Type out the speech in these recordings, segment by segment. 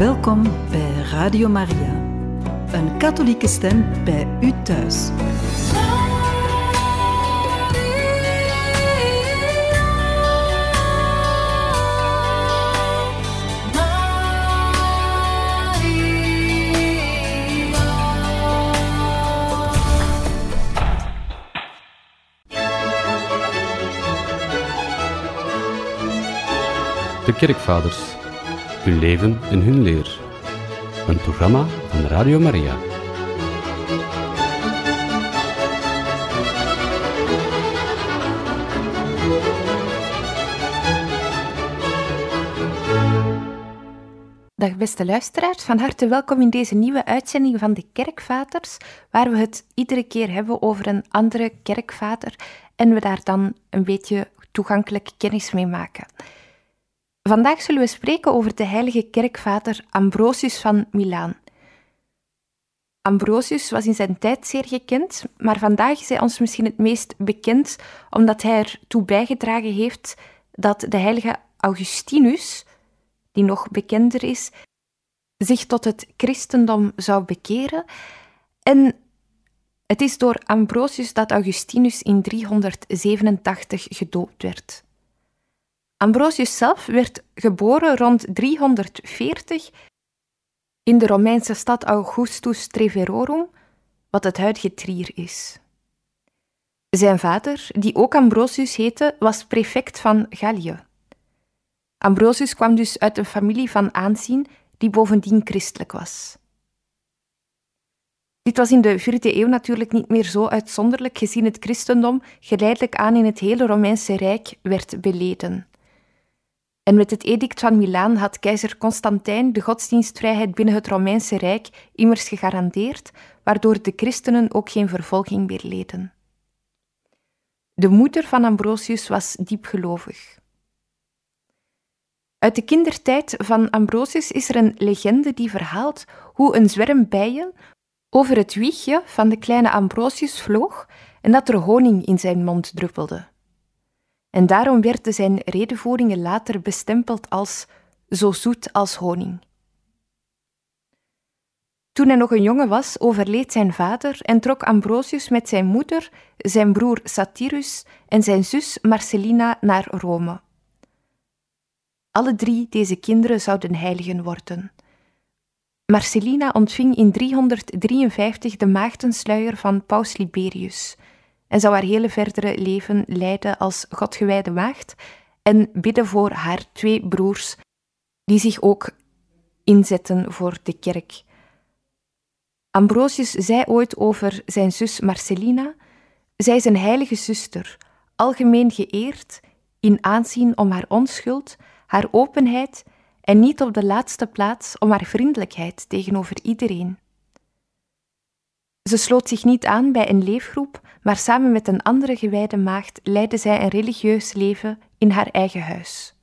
Welkom bij Radio Maria, een katholieke stem bij u thuis. De Kerkvaders. Hun leven en hun leer. Een programma van Radio Maria. Dag beste luisteraars, van harte welkom in deze nieuwe uitzending van de Kerkvaters, waar we het iedere keer hebben over een andere kerkvader en we daar dan een beetje toegankelijk kennis mee maken. Vandaag zullen we spreken over de heilige kerkvader Ambrosius van Milaan. Ambrosius was in zijn tijd zeer gekend, maar vandaag is hij ons misschien het meest bekend omdat hij ertoe bijgedragen heeft dat de heilige Augustinus, die nog bekender is, zich tot het christendom zou bekeren. En het is door Ambrosius dat Augustinus in 387 gedoopt werd. Ambrosius zelf werd geboren rond 340 in de Romeinse stad Augustus Treverorum, wat het huidige Trier is. Zijn vader, die ook Ambrosius heette, was prefect van Gallië. Ambrosius kwam dus uit een familie van aanzien die bovendien christelijk was. Dit was in de vierde eeuw natuurlijk niet meer zo uitzonderlijk, gezien het christendom geleidelijk aan in het hele Romeinse Rijk werd beleden. En met het edict van Milaan had keizer Constantijn de godsdienstvrijheid binnen het Romeinse Rijk immers gegarandeerd, waardoor de christenen ook geen vervolging meer leden. De moeder van Ambrosius was diepgelovig. Uit de kindertijd van Ambrosius is er een legende die verhaalt hoe een zwerm bijen over het wiegje van de kleine Ambrosius vloog en dat er honing in zijn mond druppelde. En daarom werden zijn redenvoeringen later bestempeld als zo zoet als honing. Toen hij nog een jongen was, overleed zijn vader en trok Ambrosius met zijn moeder, zijn broer Satyrus en zijn zus Marcellina naar Rome. Alle drie deze kinderen zouden heiligen worden. Marcellina ontving in 353 de maagdensluier van Paus Liberius en zou haar hele verdere leven leiden als godgewijde maagd en bidden voor haar twee broers, die zich ook inzetten voor de kerk. Ambrosius zei ooit over zijn zus Marcellina: Zij is een heilige zuster, algemeen geëerd, in aanzien om haar onschuld, haar openheid en niet op de laatste plaats om haar vriendelijkheid tegenover iedereen. Ze sloot zich niet aan bij een leefgroep, maar samen met een andere gewijde maagd leidde zij een religieus leven in haar eigen huis.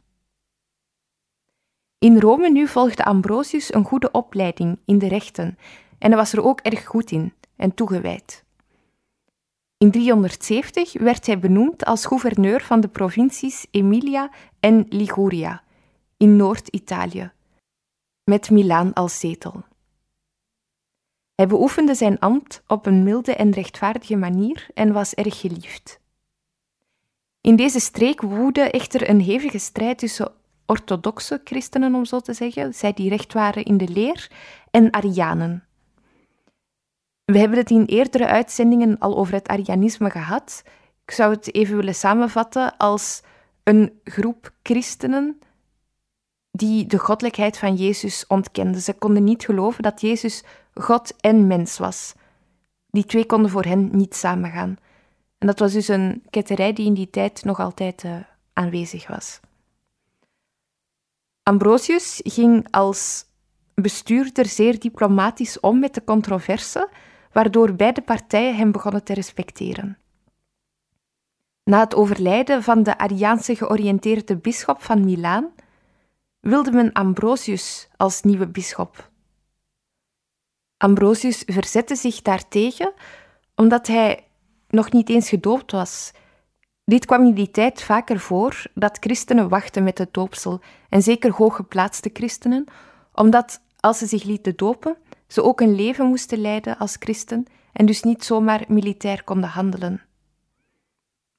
In Rome nu volgde Ambrosius een goede opleiding in de rechten en was er ook erg goed in en toegewijd. In 370 werd hij benoemd als gouverneur van de provincies Emilia en Liguria in Noord-Italië, met Milaan als zetel. Hij beoefende zijn ambt op een milde en rechtvaardige manier en was erg geliefd. In deze streek woedde echter een hevige strijd tussen orthodoxe christenen, om zo te zeggen, zij die recht waren in de leer, en Arianen. We hebben het in eerdere uitzendingen al over het Arianisme gehad. Ik zou het even willen samenvatten als een groep christenen die de goddelijkheid van Jezus ontkenden. Ze konden niet geloven dat Jezus God en mens was. Die twee konden voor hen niet samengaan. En dat was dus een ketterij die in die tijd nog altijd uh, aanwezig was. Ambrosius ging als bestuurder zeer diplomatisch om met de controverse, waardoor beide partijen hem begonnen te respecteren. Na het overlijden van de Ariaanse georiënteerde bisschop van Milaan wilde men Ambrosius als nieuwe bisschop. Ambrosius verzette zich daartegen omdat hij nog niet eens gedoopt was. Dit kwam in die tijd vaker voor dat christenen wachten met het doopsel, en zeker hooggeplaatste christenen, omdat als ze zich lieten dopen, ze ook een leven moesten leiden als christen en dus niet zomaar militair konden handelen.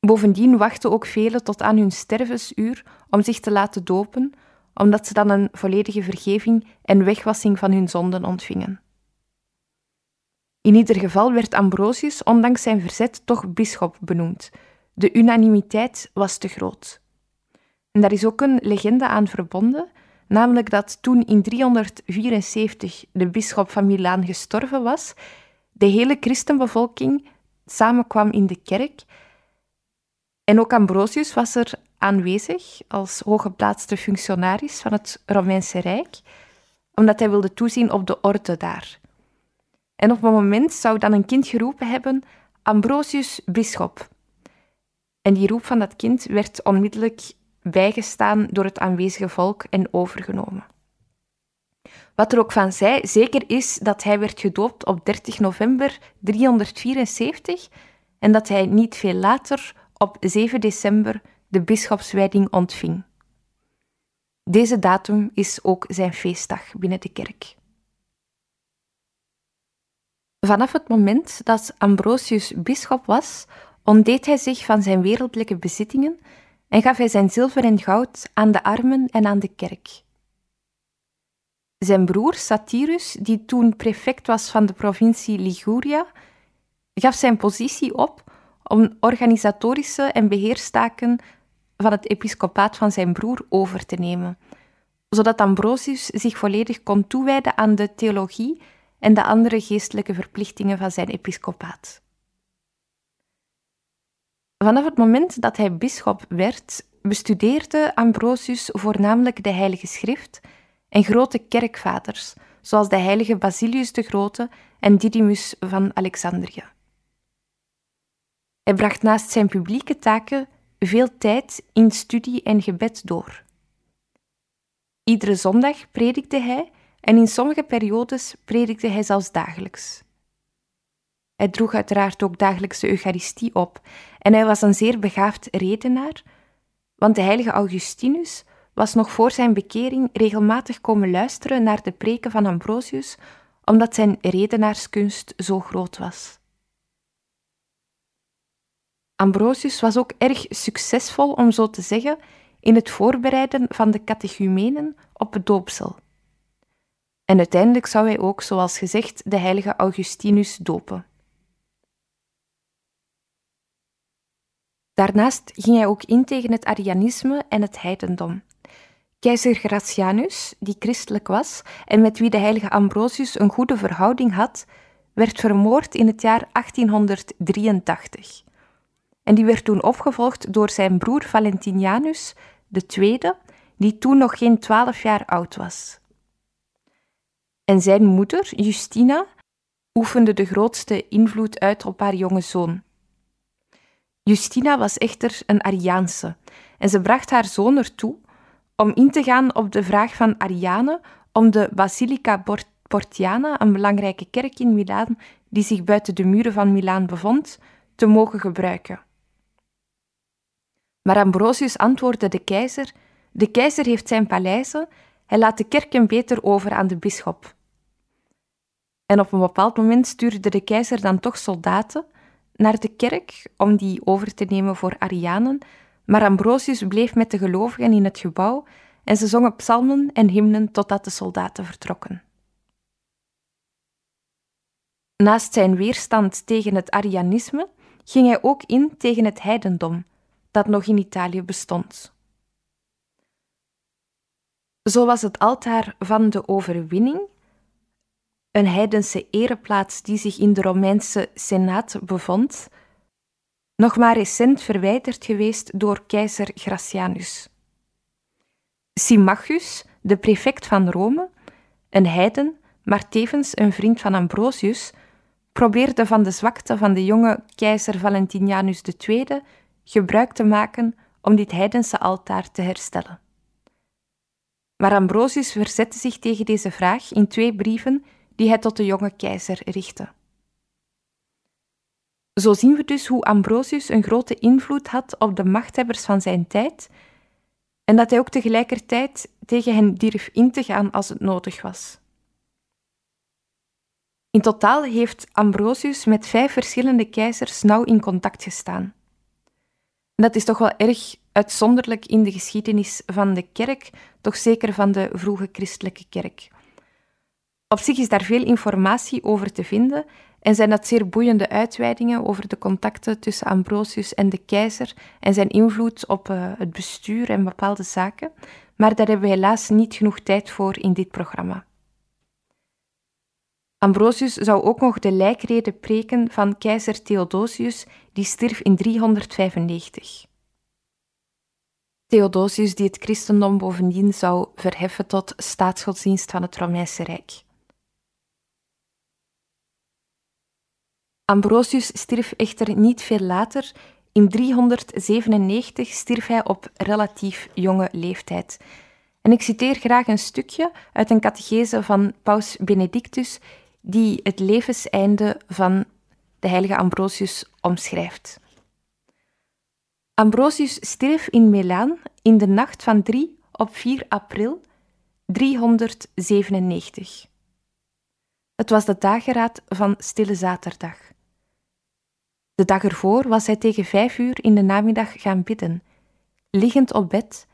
Bovendien wachten ook velen tot aan hun stervensuur om zich te laten dopen, omdat ze dan een volledige vergeving en wegwassing van hun zonden ontvingen. In ieder geval werd Ambrosius, ondanks zijn verzet, toch bisschop benoemd. De unanimiteit was te groot. En daar is ook een legende aan verbonden, namelijk dat toen in 374 de bisschop van Milaan gestorven was, de hele christenbevolking samenkwam in de kerk. En ook Ambrosius was er aanwezig als hooggeplaatste functionaris van het Romeinse Rijk, omdat hij wilde toezien op de orde daar. En op een moment zou dan een kind geroepen hebben: Ambrosius, bisschop. En die roep van dat kind werd onmiddellijk bijgestaan door het aanwezige volk en overgenomen. Wat er ook van zij, zeker is dat hij werd gedoopt op 30 november 374 en dat hij niet veel later, op 7 december, de bisschopswijding ontving. Deze datum is ook zijn feestdag binnen de kerk. Vanaf het moment dat Ambrosius bisschop was, ontdeed hij zich van zijn wereldlijke bezittingen en gaf hij zijn zilver en goud aan de armen en aan de kerk. Zijn broer Satyrus, die toen prefect was van de provincie Liguria, gaf zijn positie op om organisatorische en beheerstaken van het episcopaat van zijn broer over te nemen, zodat Ambrosius zich volledig kon toewijden aan de theologie en de andere geestelijke verplichtingen van zijn episcopaat. Vanaf het moment dat hij bisschop werd, bestudeerde Ambrosius voornamelijk de Heilige Schrift en grote kerkvaders, zoals de heilige Basilius de Grote en Didymus van Alexandrië. Hij bracht naast zijn publieke taken veel tijd in studie en gebed door. Iedere zondag predikte hij en in sommige periodes predikte hij zelfs dagelijks. Hij droeg uiteraard ook dagelijks de Eucharistie op en hij was een zeer begaafd redenaar, want de heilige Augustinus was nog voor zijn bekering regelmatig komen luisteren naar de preken van Ambrosius, omdat zijn redenaarskunst zo groot was. Ambrosius was ook erg succesvol, om zo te zeggen, in het voorbereiden van de catechumenen op het doopsel. En uiteindelijk zou hij ook, zoals gezegd, de heilige Augustinus dopen. Daarnaast ging hij ook in tegen het Arianisme en het heidendom. Keizer Gratianus, die christelijk was en met wie de heilige Ambrosius een goede verhouding had, werd vermoord in het jaar 1883. En die werd toen opgevolgd door zijn broer Valentinianus II, die toen nog geen twaalf jaar oud was. En zijn moeder, Justina, oefende de grootste invloed uit op haar jonge zoon. Justina was echter een Ariaanse en ze bracht haar zoon ertoe om in te gaan op de vraag van Ariane om de Basilica Portiana, een belangrijke kerk in Milaan die zich buiten de muren van Milaan bevond, te mogen gebruiken. Maar Ambrosius antwoordde de keizer: De keizer heeft zijn paleizen, hij laat de kerken beter over aan de bisschop. En op een bepaald moment stuurde de keizer dan toch soldaten naar de kerk om die over te nemen voor Arianen, maar Ambrosius bleef met de gelovigen in het gebouw en ze zongen psalmen en hymnen totdat de soldaten vertrokken. Naast zijn weerstand tegen het Arianisme ging hij ook in tegen het heidendom, dat nog in Italië bestond. Zo was het altaar van de overwinning een heidense ereplaats die zich in de Romeinse Senaat bevond, nog maar recent verwijderd geweest door keizer Gracianus. Symmachus, de prefect van Rome, een heiden, maar tevens een vriend van Ambrosius, probeerde van de zwakte van de jonge keizer Valentinianus II gebruik te maken om dit heidense altaar te herstellen. Maar Ambrosius verzette zich tegen deze vraag in twee brieven die hij tot de jonge keizer richtte. Zo zien we dus hoe Ambrosius een grote invloed had op de machthebbers van zijn tijd en dat hij ook tegelijkertijd tegen hen durf in te gaan als het nodig was. In totaal heeft Ambrosius met vijf verschillende keizers nauw in contact gestaan. Dat is toch wel erg uitzonderlijk in de geschiedenis van de kerk, toch zeker van de vroege christelijke kerk. Op zich is daar veel informatie over te vinden en zijn dat zeer boeiende uitweidingen over de contacten tussen Ambrosius en de keizer en zijn invloed op uh, het bestuur en bepaalde zaken, maar daar hebben we helaas niet genoeg tijd voor in dit programma. Ambrosius zou ook nog de lijkrede preken van keizer Theodosius, die stierf in 395. Theodosius die het christendom bovendien zou verheffen tot staatsgodsdienst van het Romeinse Rijk. Ambrosius stierf echter niet veel later. In 397 stierf hij op relatief jonge leeftijd. En ik citeer graag een stukje uit een catechese van Paus Benedictus, die het levenseinde van de heilige Ambrosius omschrijft. Ambrosius stierf in Milaan in de nacht van 3 op 4 april 397. Het was de dageraad van Stille Zaterdag. De dag ervoor was hij tegen vijf uur in de namiddag gaan bidden, liggend op bed,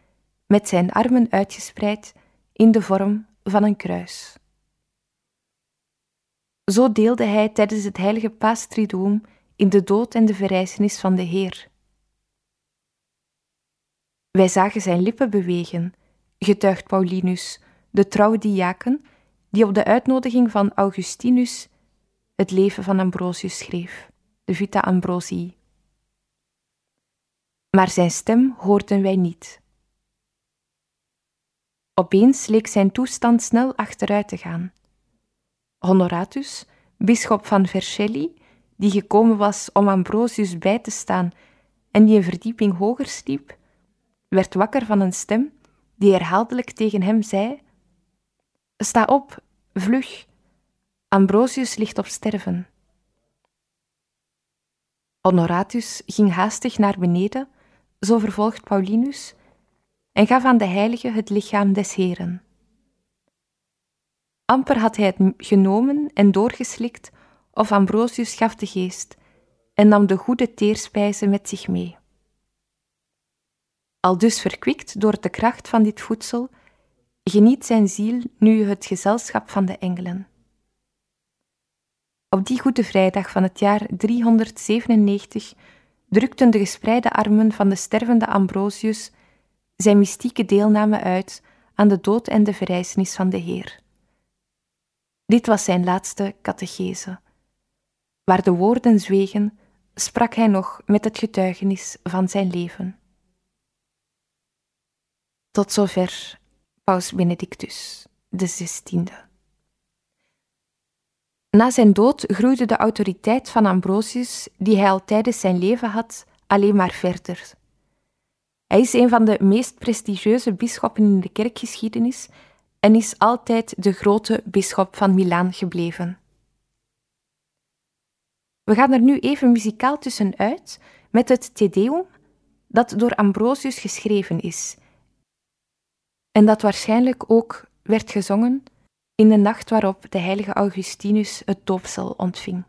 met zijn armen uitgespreid in de vorm van een kruis. Zo deelde hij tijdens het heilige Paastriduum in de dood en de verrijzenis van de Heer. Wij zagen zijn lippen bewegen, getuigt Paulinus, de trouwe diaken, die op de uitnodiging van Augustinus het leven van Ambrosius schreef, de Vita Ambrosii. Maar zijn stem hoorden wij niet. Opeens leek zijn toestand snel achteruit te gaan. Honoratus, bisschop van Vercelli, die gekomen was om Ambrosius bij te staan en die een verdieping hoger sliep, werd wakker van een stem die herhaaldelijk tegen hem zei: Sta op, vlug, Ambrosius ligt op sterven. Honoratus ging haastig naar beneden, zo vervolgt Paulinus, en gaf aan de heilige het lichaam des Heren. Amper had hij het genomen en doorgeslikt, of Ambrosius gaf de geest en nam de goede teerspijze met zich mee. Al dus verkwikt door de kracht van dit voedsel, geniet zijn ziel nu het gezelschap van de engelen. Op die Goede Vrijdag van het jaar 397 drukten de gespreide armen van de stervende Ambrosius zijn mystieke deelname uit aan de dood en de verrijzenis van de Heer. Dit was zijn laatste catechese. Waar de woorden zwegen, sprak hij nog met het getuigenis van zijn leven. Tot zover Paus Benedictus XVI. Na zijn dood groeide de autoriteit van Ambrosius, die hij al tijdens zijn leven had, alleen maar verder. Hij is een van de meest prestigieuze bisschoppen in de kerkgeschiedenis en is altijd de grote bisschop van Milaan gebleven. We gaan er nu even muzikaal tussenuit met het Te Deum, dat door Ambrosius geschreven is en dat waarschijnlijk ook werd gezongen in de nacht waarop de heilige Augustinus het doopsel ontving.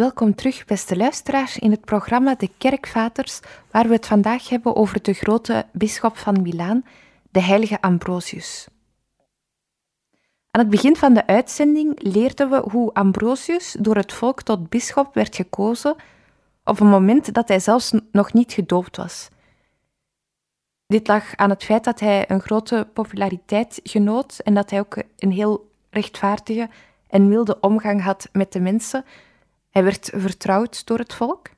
Welkom terug, beste luisteraars, in het programma De Kerkvaters, waar we het vandaag hebben over de grote bisschop van Milaan, de heilige Ambrosius. Aan het begin van de uitzending leerden we hoe Ambrosius door het volk tot bisschop werd gekozen op een moment dat hij zelfs nog niet gedoopt was. Dit lag aan het feit dat hij een grote populariteit genoot en dat hij ook een heel rechtvaardige en milde omgang had met de mensen. Hij werd vertrouwd door het volk.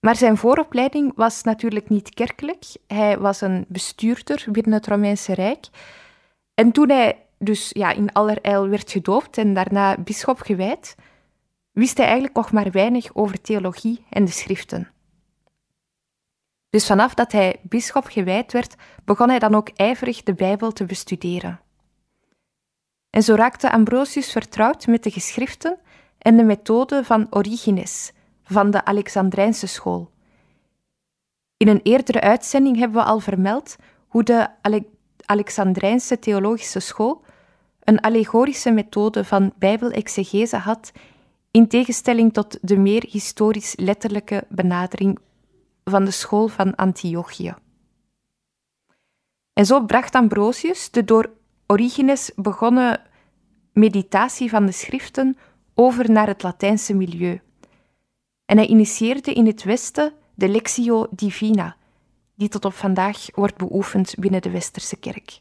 Maar zijn vooropleiding was natuurlijk niet kerkelijk. Hij was een bestuurder binnen het Romeinse Rijk. En toen hij dus ja, in allerijl werd gedoopt en daarna bisschop gewijd, wist hij eigenlijk nog maar weinig over theologie en de schriften. Dus vanaf dat hij bisschop gewijd werd, begon hij dan ook ijverig de Bijbel te bestuderen. En zo raakte Ambrosius vertrouwd met de geschriften en de methode van Origenes, van de Alexandrijnse school. In een eerdere uitzending hebben we al vermeld hoe de Ale Alexandrijnse theologische school een allegorische methode van bijbelexegese had, in tegenstelling tot de meer historisch-letterlijke benadering van de school van Antiochië. En zo bracht Ambrosius de door Origenes begonnen meditatie van de schriften over naar het Latijnse milieu. En hij initieerde in het Westen de Lectio Divina, die tot op vandaag wordt beoefend binnen de Westerse kerk.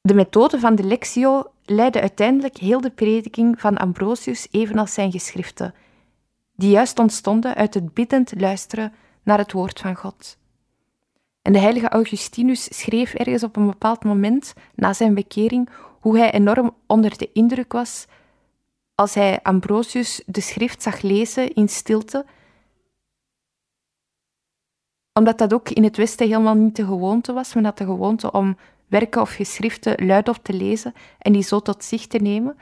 De methode van de Lectio leidde uiteindelijk heel de prediking van Ambrosius evenals zijn geschriften, die juist ontstonden uit het biddend luisteren naar het woord van God. En de heilige Augustinus schreef ergens op een bepaald moment na zijn bekering hoe hij enorm onder de indruk was als hij Ambrosius de schrift zag lezen in stilte, omdat dat ook in het Westen helemaal niet de gewoonte was. Men had de gewoonte om werken of geschriften luidop te lezen en die zo tot zich te nemen.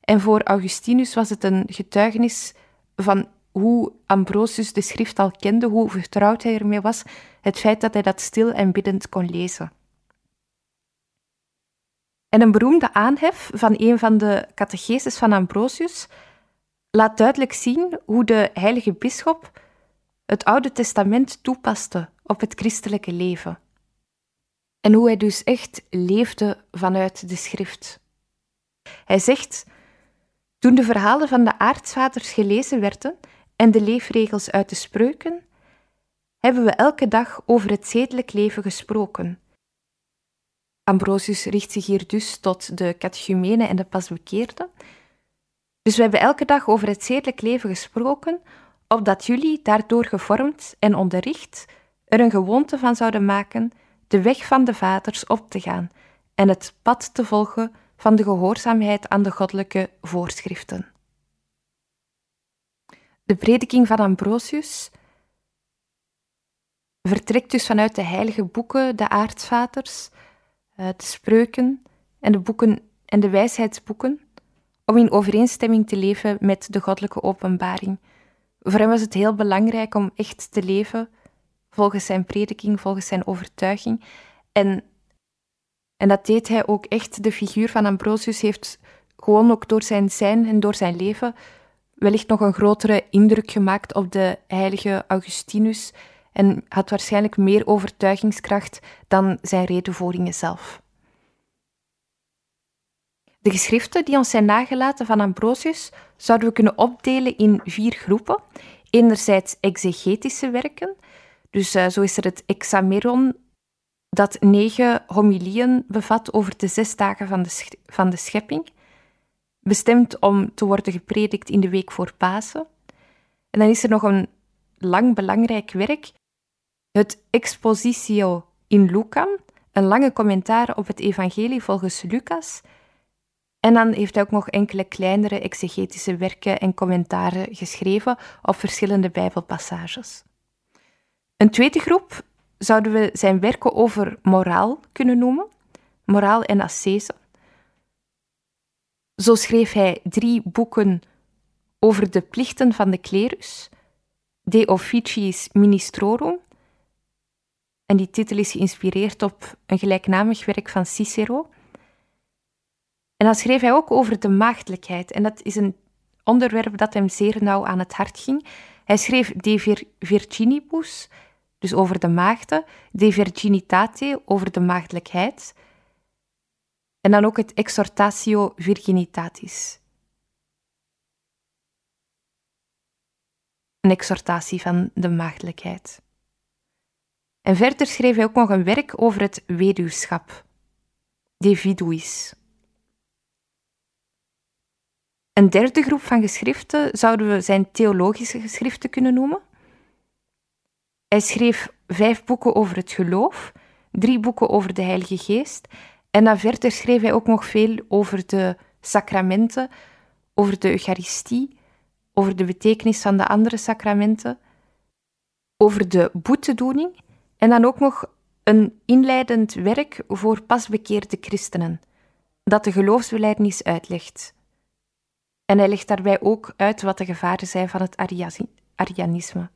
En voor Augustinus was het een getuigenis van hoe Ambrosius de schrift al kende, hoe vertrouwd hij ermee was, het feit dat hij dat stil en biddend kon lezen. En een beroemde aanhef van een van de catecheses van Ambrosius laat duidelijk zien hoe de heilige bisschop het Oude Testament toepaste op het christelijke leven. En hoe hij dus echt leefde vanuit de schrift. Hij zegt: Toen de verhalen van de aartsvaders gelezen werden en de leefregels uit de spreuken, hebben we elke dag over het zedelijk leven gesproken Ambrosius richt zich hier dus tot de catechumenen en de pasbekeerden. Dus we hebben elke dag over het zedelijk leven gesproken, opdat jullie, daardoor gevormd en onderricht, er een gewoonte van zouden maken de weg van de vaders op te gaan en het pad te volgen van de gehoorzaamheid aan de goddelijke voorschriften. De prediking van Ambrosius vertrekt dus vanuit de heilige boeken, de aartsvaders, de spreuken en de boeken en de wijsheidsboeken, om in overeenstemming te leven met de goddelijke openbaring. Voor hem was het heel belangrijk om echt te leven volgens zijn prediking, volgens zijn overtuiging. En, en dat deed hij ook echt. De figuur van Ambrosius heeft gewoon ook door zijn zijn en door zijn leven wellicht nog een grotere indruk gemaakt op de heilige Augustinus en had waarschijnlijk meer overtuigingskracht dan zijn redenvoeringen zelf. De geschriften die ons zijn nagelaten van Ambrosius zouden we kunnen opdelen in vier groepen. Enerzijds exegetische werken, dus uh, zo is er het Hexameron, dat negen homilieën bevat over de zes dagen van de, van de schepping, bestemd om te worden gepredikt in de week voor Pasen. En dan is er nog een lang belangrijk werk, het Expositio in Lucam, een lange commentaar op het Evangelie volgens Lucas. En dan heeft hij ook nog enkele kleinere exegetische werken en commentaren geschreven op verschillende Bijbelpassages. Een tweede groep zouden we zijn werken over moraal kunnen noemen, moraal en ascese. Zo schreef hij drie boeken over de plichten van de klerus, De Officiis Ministrorum en die titel is geïnspireerd op een gelijknamig werk van Cicero. En dan schreef hij ook over de maagdelijkheid. En dat is een onderwerp dat hem zeer nauw aan het hart ging. Hij schreef De Virginibus, dus over de maagden, De Virginitate, over de maagdelijkheid, en dan ook het Exhortatio Virginitatis. Een exhortatie van de maagdelijkheid. En verder schreef hij ook nog een werk over het weduwschap, De Viduis. Een derde groep van geschriften zouden we zijn theologische geschriften kunnen noemen. Hij schreef vijf boeken over het geloof, drie boeken over de Heilige Geest en dan verder schreef hij ook nog veel over de sacramenten, over de Eucharistie, over de betekenis van de andere sacramenten, over de boetedoening en dan ook nog een inleidend werk voor pasbekeerde christenen, dat de geloofsbelijdenis uitlegt. En hij legt daarbij ook uit wat de gevaren zijn van het Arianisme.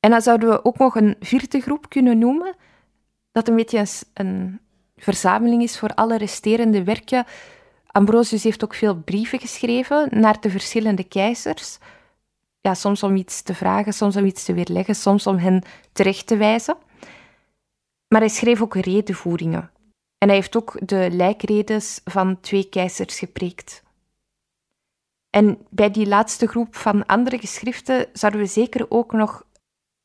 En dan zouden we ook nog een vierde groep kunnen noemen, dat een beetje een, verzameling is voor alle resterende werken. Ambrosius heeft ook veel brieven geschreven naar de verschillende keizers. Ja, soms om iets te vragen, soms om iets te weerleggen, soms om hen terecht te wijzen. Maar hij schreef ook redenvoeringen. En hij heeft ook de lijkredes van twee keizers gepreekt. En bij die laatste groep van andere geschriften zouden we zeker ook nog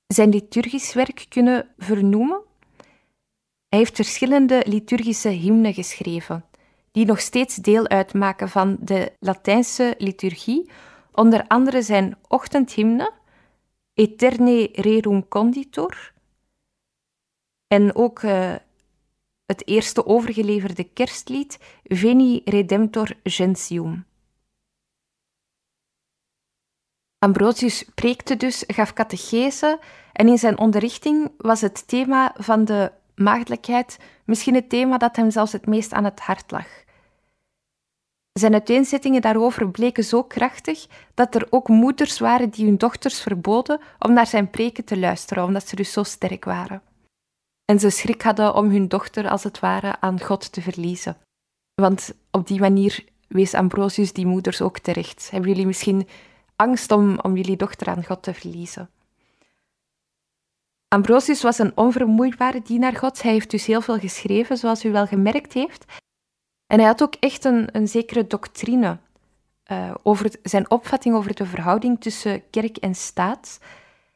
zijn liturgisch werk kunnen vernoemen. Hij heeft verschillende liturgische hymnen geschreven, die nog steeds deel uitmaken van de Latijnse liturgie, onder andere zijn ochtendhymne, Eterne Rerum Conditor, en ook uh, het eerste overgeleverde kerstlied, Veni Redemptor Gentium. Ambrosius preekte dus, gaf catechese en in zijn onderrichting was het thema van de maagdelijkheid misschien het thema dat hem zelfs het meest aan het hart lag. Zijn uiteenzettingen daarover bleken zo krachtig dat er ook moeders waren die hun dochters verboden om naar zijn preken te luisteren, omdat ze dus zo sterk waren. En ze schrik hadden om hun dochter als het ware aan God te verliezen. Want op die manier wees Ambrosius die moeders ook terecht. Hebben jullie misschien angst om, om jullie dochter aan God te verliezen? Ambrosius was een onvermoeibare dienaar Gods. Hij heeft dus heel veel geschreven, zoals u wel gemerkt heeft. En hij had ook echt een, een zekere doctrine uh, over zijn opvatting over de verhouding tussen kerk en staat.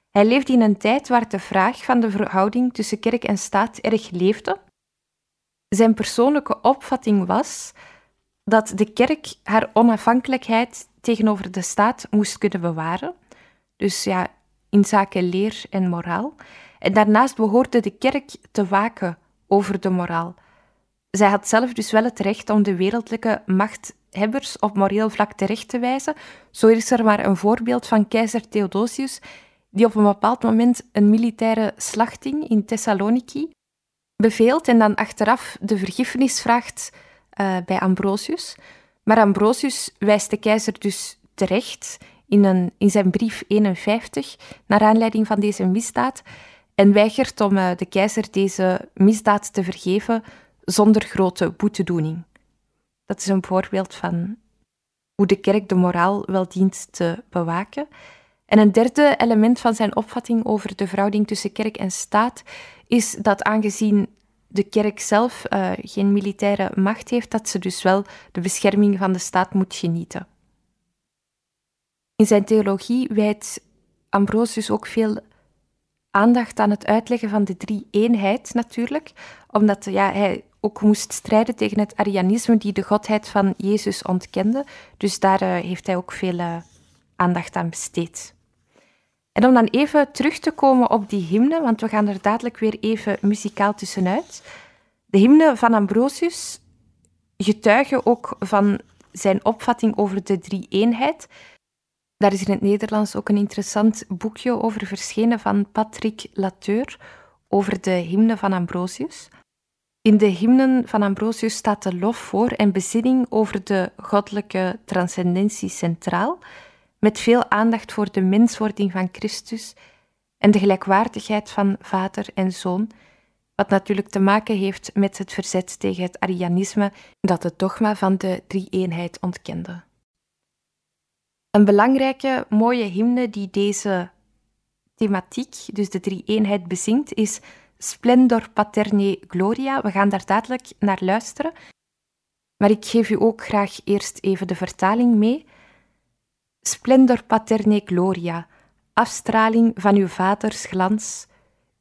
Hij leefde in een tijd waar de vraag van de verhouding tussen kerk en staat erg leefde. Zijn persoonlijke opvatting was dat de kerk haar onafhankelijkheid tegenover de staat moest kunnen bewaren. Dus ja, in zaken leer en moraal. En daarnaast behoorde de kerk te waken over de moraal. Zij had zelf dus wel het recht om de wereldlijke machthebbers op moreel vlak terecht te wijzen. Zo is er maar een voorbeeld van keizer Theodosius, die op een bepaald moment een militaire slachting in Thessaloniki beveelt en dan achteraf de vergiffenis vraagt uh, bij Ambrosius. Maar Ambrosius wijst de keizer dus terecht in, een, in zijn brief 51 naar aanleiding van deze misdaad en weigert om uh, de keizer deze misdaad te vergeven zonder grote boetedoening. Dat is een voorbeeld van hoe de kerk de moraal wel dient te bewaken. En een derde element van zijn opvatting over de verhouding tussen kerk en staat is dat aangezien de kerk zelf uh, geen militaire macht heeft, dat ze dus wel de bescherming van de staat moet genieten. In zijn theologie wijdt Ambrosius ook veel aandacht aan het uitleggen van de drie-eenheid natuurlijk, omdat ja, hij ook moest strijden tegen het Arianisme die de godheid van Jezus ontkende. Dus daar uh, heeft hij ook veel uh, aandacht aan besteed. En om dan even terug te komen op die hymne, want we gaan er dadelijk weer even muzikaal tussenuit. De hymne van Ambrosius getuigen ook van zijn opvatting over de drie-eenheid. Daar is in het Nederlands ook een interessant boekje over verschenen van Patrick Lateur over de hymne van Ambrosius. In de hymnen van Ambrosius staat de lof voor en bezinning over de goddelijke transcendentie centraal, met veel aandacht voor de menswording van Christus en de gelijkwaardigheid van vader en zoon, wat natuurlijk te maken heeft met het verzet tegen het Arianisme dat het dogma van de drie-eenheid ontkende. Een belangrijke, mooie hymne die deze thematiek, dus de drie-eenheid, bezingt, is Splendor Paterne Gloria. We gaan daar dadelijk naar luisteren. Maar ik geef u ook graag eerst even de vertaling mee. Splendor Paterne Gloria, afstraling van uw vaders glans,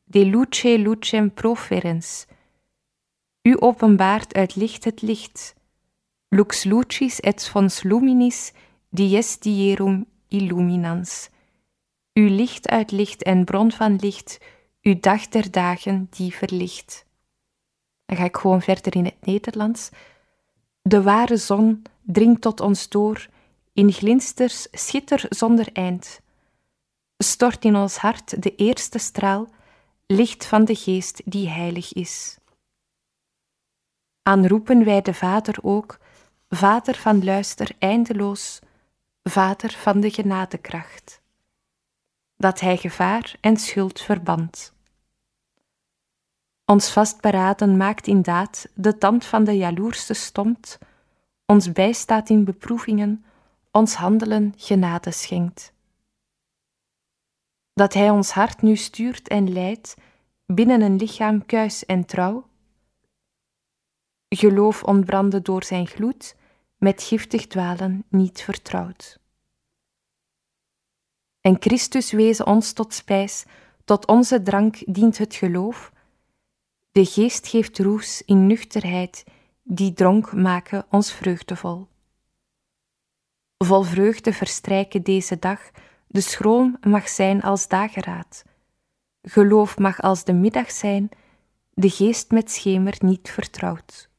de luce lucem proferens. U openbaart uit licht het licht, lux lucis et fons luminis dies dierum illuminans. U licht uit licht en bron van licht, uw dag der dagen die verlicht. Dan ga ik gewoon verder in het Nederlands. De ware zon dringt tot ons door, in glinsters schitter zonder eind. Stort in ons hart de eerste straal, licht van de geest die heilig is. Aanroepen wij de Vader ook, Vader van luister eindeloos, Vader van de genadekracht, dat Hij gevaar en schuld verband. Ons vastberaden maakt in daad de tand van de jaloerste stomt, ons bijstaat in beproevingen, ons handelen genade schenkt. Dat Hij ons hart nu stuurt en leidt binnen een lichaam kuis en trouw, geloof ontbranden door zijn gloed, met giftig dwalen niet vertrouwd. En Christus wezen ons tot spijs, tot onze drank dient het geloof. De geest geeft roes in nuchterheid, die dronk maken ons vreugdevol. Vol vreugde verstrijken deze dag, de schroom mag zijn als dageraad. Geloof mag als de middag zijn, de geest met schemer niet vertrouwd.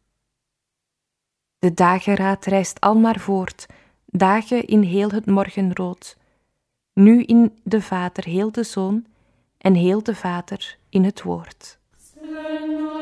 De dageraad reist al maar voort, dagen in heel het morgenrood, nu in de Vader heel de Zoon en heel de Vader in het Woord. Learn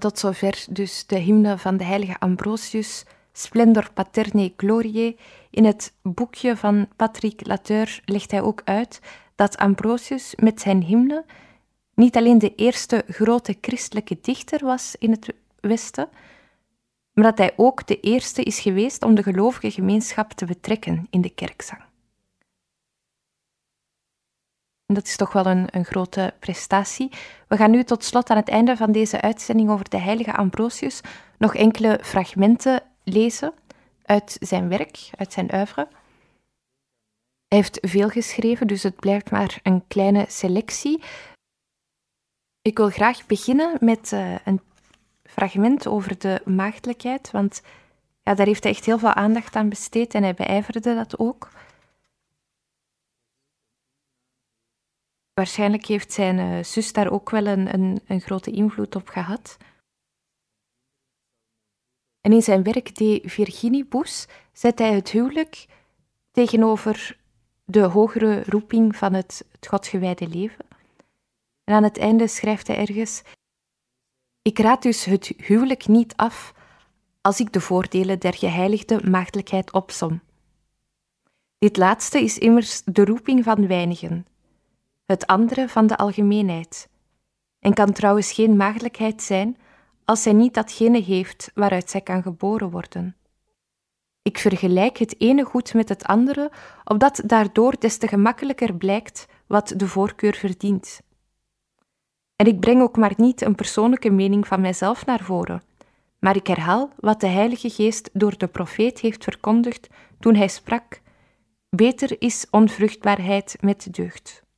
tot zover dus de hymne van de heilige Ambrosius, Splendor Paterne Gloriae. In het boekje van Patrick Lateur legt hij ook uit dat Ambrosius met zijn hymne niet alleen de eerste grote christelijke dichter was in het Westen, maar dat hij ook de eerste is geweest om de gelovige gemeenschap te betrekken in de kerkzang. En dat is toch wel een, een grote prestatie. We gaan nu tot slot aan het einde van deze uitzending over de heilige Ambrosius nog enkele fragmenten lezen uit zijn werk, uit zijn oeuvre. Hij heeft veel geschreven, dus het blijft maar een kleine selectie. Ik wil graag beginnen met uh, een fragment over de maagdelijkheid, want ja, daar heeft hij echt heel veel aandacht aan besteed en hij beijverde dat ook. Waarschijnlijk heeft zijn uh, zus daar ook wel een, een, een, grote invloed op gehad. En in zijn werk De Virginibus zet hij het huwelijk tegenover de hogere roeping van het, het godgewijde leven. En aan het einde schrijft hij ergens: Ik raad dus het huwelijk niet af als ik de voordelen der geheiligde maagdelijkheid opsom. Dit laatste is immers de roeping van weinigen, het andere van de algemeenheid, en kan trouwens geen maagdelijkheid zijn als zij niet datgene heeft waaruit zij kan geboren worden. Ik vergelijk het ene goed met het andere, opdat daardoor des te gemakkelijker blijkt wat de voorkeur verdient. En ik breng ook maar niet een persoonlijke mening van mijzelf naar voren, maar ik herhaal wat de Heilige Geest door de profeet heeft verkondigd toen hij sprak: Beter is onvruchtbaarheid met deugd.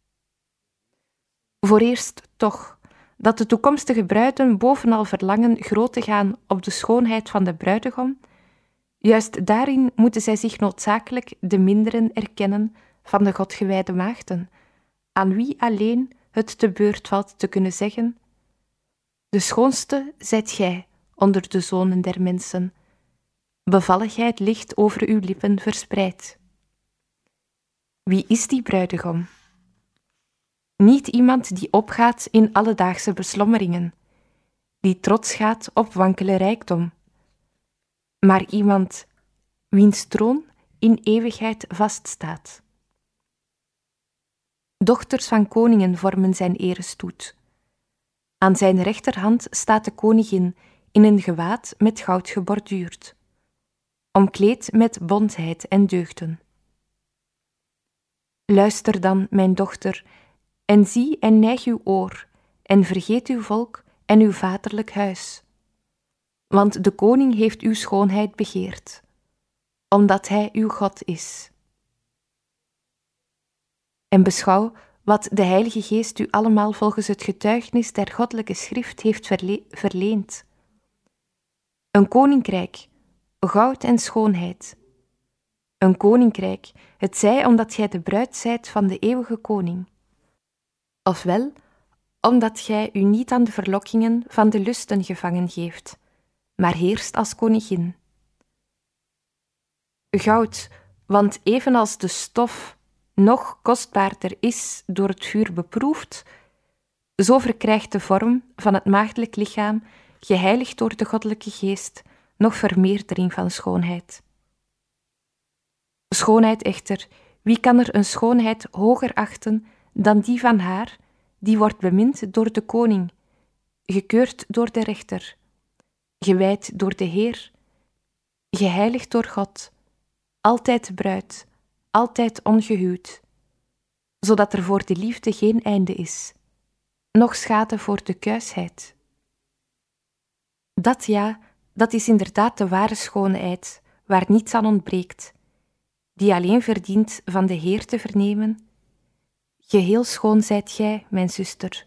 Voor eerst toch dat de toekomstige bruiden bovenal verlangen groot te gaan op de schoonheid van de bruidegom, juist daarin moeten zij zich noodzakelijk de minderen erkennen van de godgewijde maagden, aan wie alleen het te beurt valt te kunnen zeggen: De schoonste zijt gij onder de zonen der mensen, bevalligheid ligt over uw lippen verspreid. Wie is die bruidegom? Niet iemand die opgaat in alledaagse beslommeringen, die trots gaat op wankele rijkdom, maar iemand wiens troon in eeuwigheid vaststaat. Dochters van koningen vormen zijn erestoet. Aan zijn rechterhand staat de koningin in een gewaad met goud geborduurd, omkleed met bondheid en deugden. Luister dan, mijn dochter, en zie en neig uw oor, en vergeet uw volk en uw vaderlijk huis. Want de koning heeft uw schoonheid begeerd, omdat hij uw God is. En beschouw wat de Heilige Geest u allemaal volgens het getuigenis der goddelijke schrift heeft verle verleend. Een koninkrijk, goud en schoonheid. Een koninkrijk, het zij omdat gij de bruid zijt van de eeuwige koning ofwel omdat gij u niet aan de verlokkingen van de lusten gevangen geeft, maar heerst als koningin. Goud, want evenals de stof nog kostbaarder is door het vuur beproefd, zo verkrijgt de vorm van het maagdelijk lichaam, geheiligd door de goddelijke geest, nog vermeerdering van schoonheid. Schoonheid echter, wie kan er een schoonheid hoger achten dan die van haar, die wordt bemind door de koning, gekeurd door de rechter, gewijd door de Heer, geheiligd door God, altijd bruid, altijd ongehuwd, zodat er voor de liefde geen einde is, noch schade voor de kuisheid. Dat ja, dat is inderdaad de ware schoonheid, waar niets aan ontbreekt, die alleen verdient van de Heer te vernemen Geheel schoon zijt gij, mijn zuster,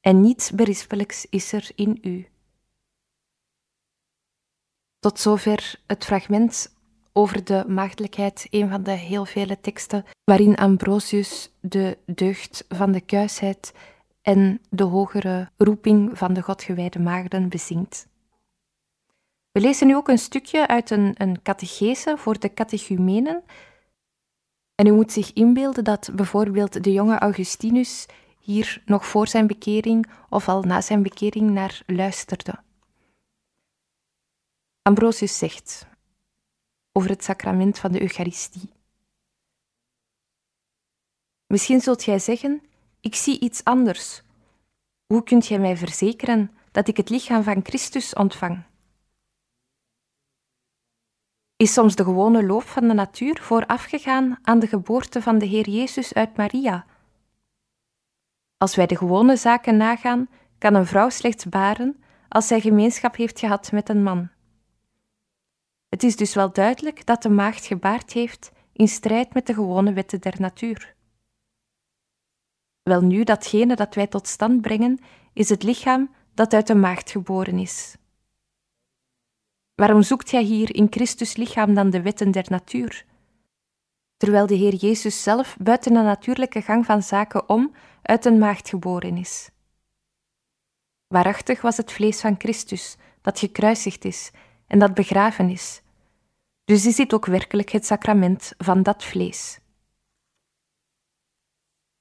en niets berispelijks is er in u. Tot zover het fragment over de maagdelijkheid, een van de heel vele teksten waarin Ambrosius de deugd van de kuisheid en de hogere roeping van de godgewijde maagden bezingt. We lezen nu ook een stukje uit een, een catechese voor de catechumenen en u moet zich inbeelden dat bijvoorbeeld de jonge Augustinus hier nog voor zijn bekering of al na zijn bekering naar luisterde. Ambrosius zegt over het sacrament van de Eucharistie. Misschien zult jij zeggen: Ik zie iets anders. Hoe kunt jij mij verzekeren dat ik het lichaam van Christus ontvang? Is soms de gewone loop van de natuur voorafgegaan aan de geboorte van de Heer Jezus uit Maria? Als wij de gewone zaken nagaan, kan een vrouw slechts baren als zij gemeenschap heeft gehad met een man. Het is dus wel duidelijk dat de maagd gebaard heeft in strijd met de gewone wetten der natuur. Welnu, datgene dat wij tot stand brengen, is het lichaam dat uit de maagd geboren is. Waarom zoekt jij hier in Christus lichaam dan de wetten der natuur? Terwijl de Heer Jezus zelf buiten de natuurlijke gang van zaken om uit een maagd geboren is. Waarachtig was het vlees van Christus, dat gekruisigd is en dat begraven is. Dus is dit ook werkelijk het sacrament van dat vlees.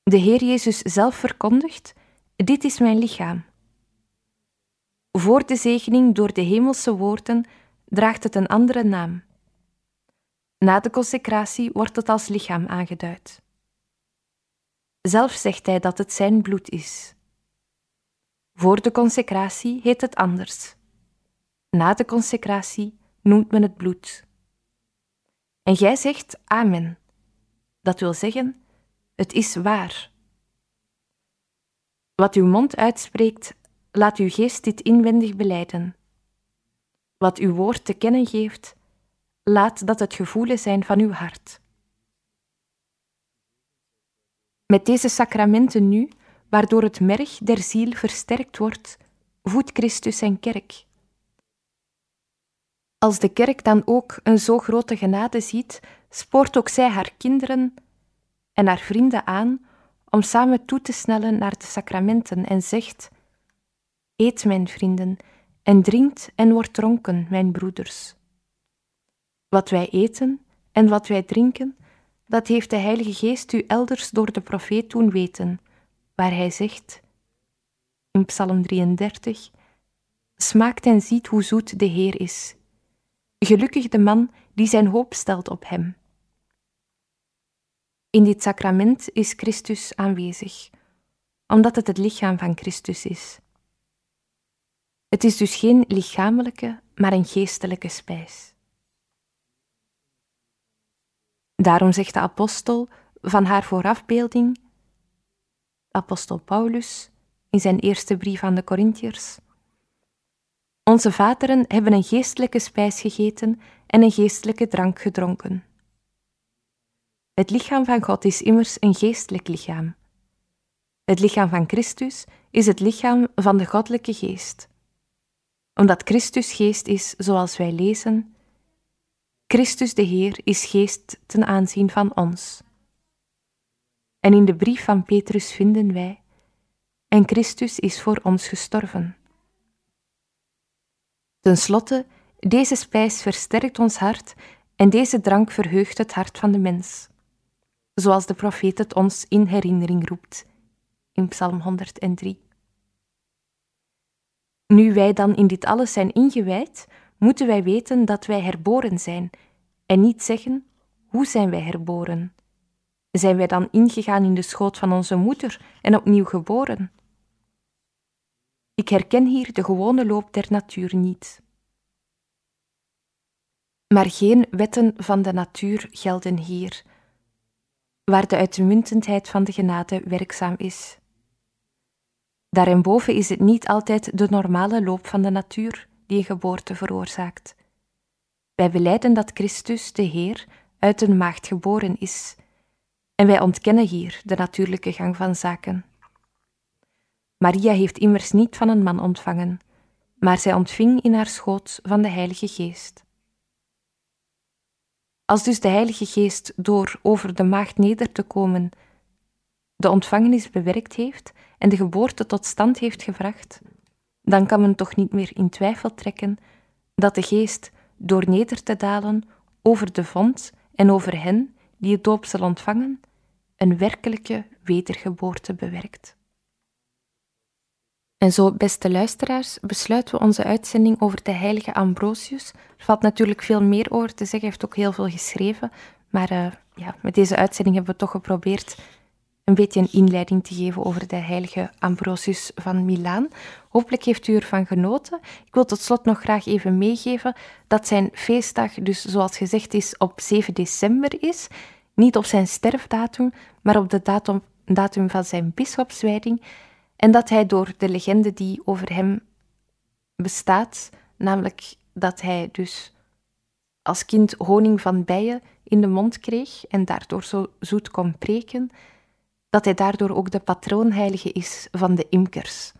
De Heer Jezus zelf verkondigt: Dit is mijn lichaam. Voor de zegening door de hemelse woorden draagt het een andere naam. Na de consecratie wordt het als lichaam aangeduid. Zelf zegt hij dat het zijn bloed is. Voor de consecratie heet het anders. Na de consecratie noemt men het bloed. En jij zegt Amen. Dat wil zeggen, het is waar. Wat uw mond uitspreekt, laat uw geest dit inwendig beleiden. Wat uw woord te kennen geeft, laat dat het gevoelen zijn van uw hart. Met deze sacramenten nu, waardoor het merg der ziel versterkt wordt, voedt Christus zijn kerk. Als de kerk dan ook een zo grote genade ziet, spoort ook zij haar kinderen en haar vrienden aan om samen toe te snellen naar de sacramenten en zegt: Eet, mijn vrienden, en drinkt en wordt dronken, mijn broeders. Wat wij eten en wat wij drinken, dat heeft de Heilige Geest u elders door de profeet doen weten, waar hij zegt in Psalm 33: Smaakt en ziet hoe zoet de Heer is. Gelukkig de man die zijn hoop stelt op hem. In dit sacrament is Christus aanwezig, omdat het het lichaam van Christus is. Het is dus geen lichamelijke, maar een geestelijke spijs. Daarom zegt de apostel van haar voorafbeelding, apostel Paulus, in zijn eerste brief aan de Corinthiërs. Onze vaderen hebben een geestelijke spijs gegeten en een geestelijke drank gedronken. Het lichaam van God is immers een geestelijk lichaam. Het lichaam van Christus is het lichaam van de goddelijke geest. Omdat Christus geest is, zoals wij lezen, Christus de Heer is geest ten aanzien van ons. En in de brief van Petrus vinden wij, en Christus is voor ons gestorven. Ten slotte, deze spijs versterkt ons hart en deze drank verheugt het hart van de mens, zoals de profeet het ons in herinnering roept in Psalm 103. Nu wij dan in dit alles zijn ingewijd, moeten wij weten dat wij herboren zijn en niet zeggen hoe zijn wij herboren. Zijn wij dan ingegaan in de schoot van onze moeder en opnieuw geboren? Ik herken hier de gewone loop der natuur niet. Maar geen wetten van de natuur gelden hier, waar de uitmuntendheid van de genade werkzaam is. Daarboven is het niet altijd de normale loop van de natuur die een geboorte veroorzaakt. Wij beleiden dat Christus, de Heer, uit een maagd geboren is, en wij ontkennen hier de natuurlijke gang van zaken. Maria heeft immers niet van een man ontvangen, maar zij ontving in haar schoot van de Heilige Geest. Als dus de Heilige Geest door over de maagd neder te komen de ontvangenis bewerkt heeft en de geboorte tot stand heeft gebracht, dan kan men toch niet meer in twijfel trekken dat de Geest door neder te dalen over de vond en over hen die het doop zal ontvangen, een werkelijke wedergeboorte bewerkt. En zo, beste luisteraars, besluiten we onze uitzending over de heilige Ambrosius. Er valt natuurlijk veel meer over te zeggen, hij heeft ook heel veel geschreven. Maar uh, ja, met deze uitzending hebben we toch geprobeerd een beetje een inleiding te geven over de heilige Ambrosius van Milaan. Hopelijk heeft u ervan genoten. Ik wil tot slot nog graag even meegeven dat zijn feestdag, dus zoals gezegd is, op 7 december is. Niet op zijn sterfdatum, maar op de datum, datum van zijn bischopswijding. En dat hij door de legende die over hem bestaat, namelijk dat hij dus als kind honing van bijen in de mond kreeg en daardoor zo zoet kon preken, dat hij daardoor ook de patroonheilige is van de imkers.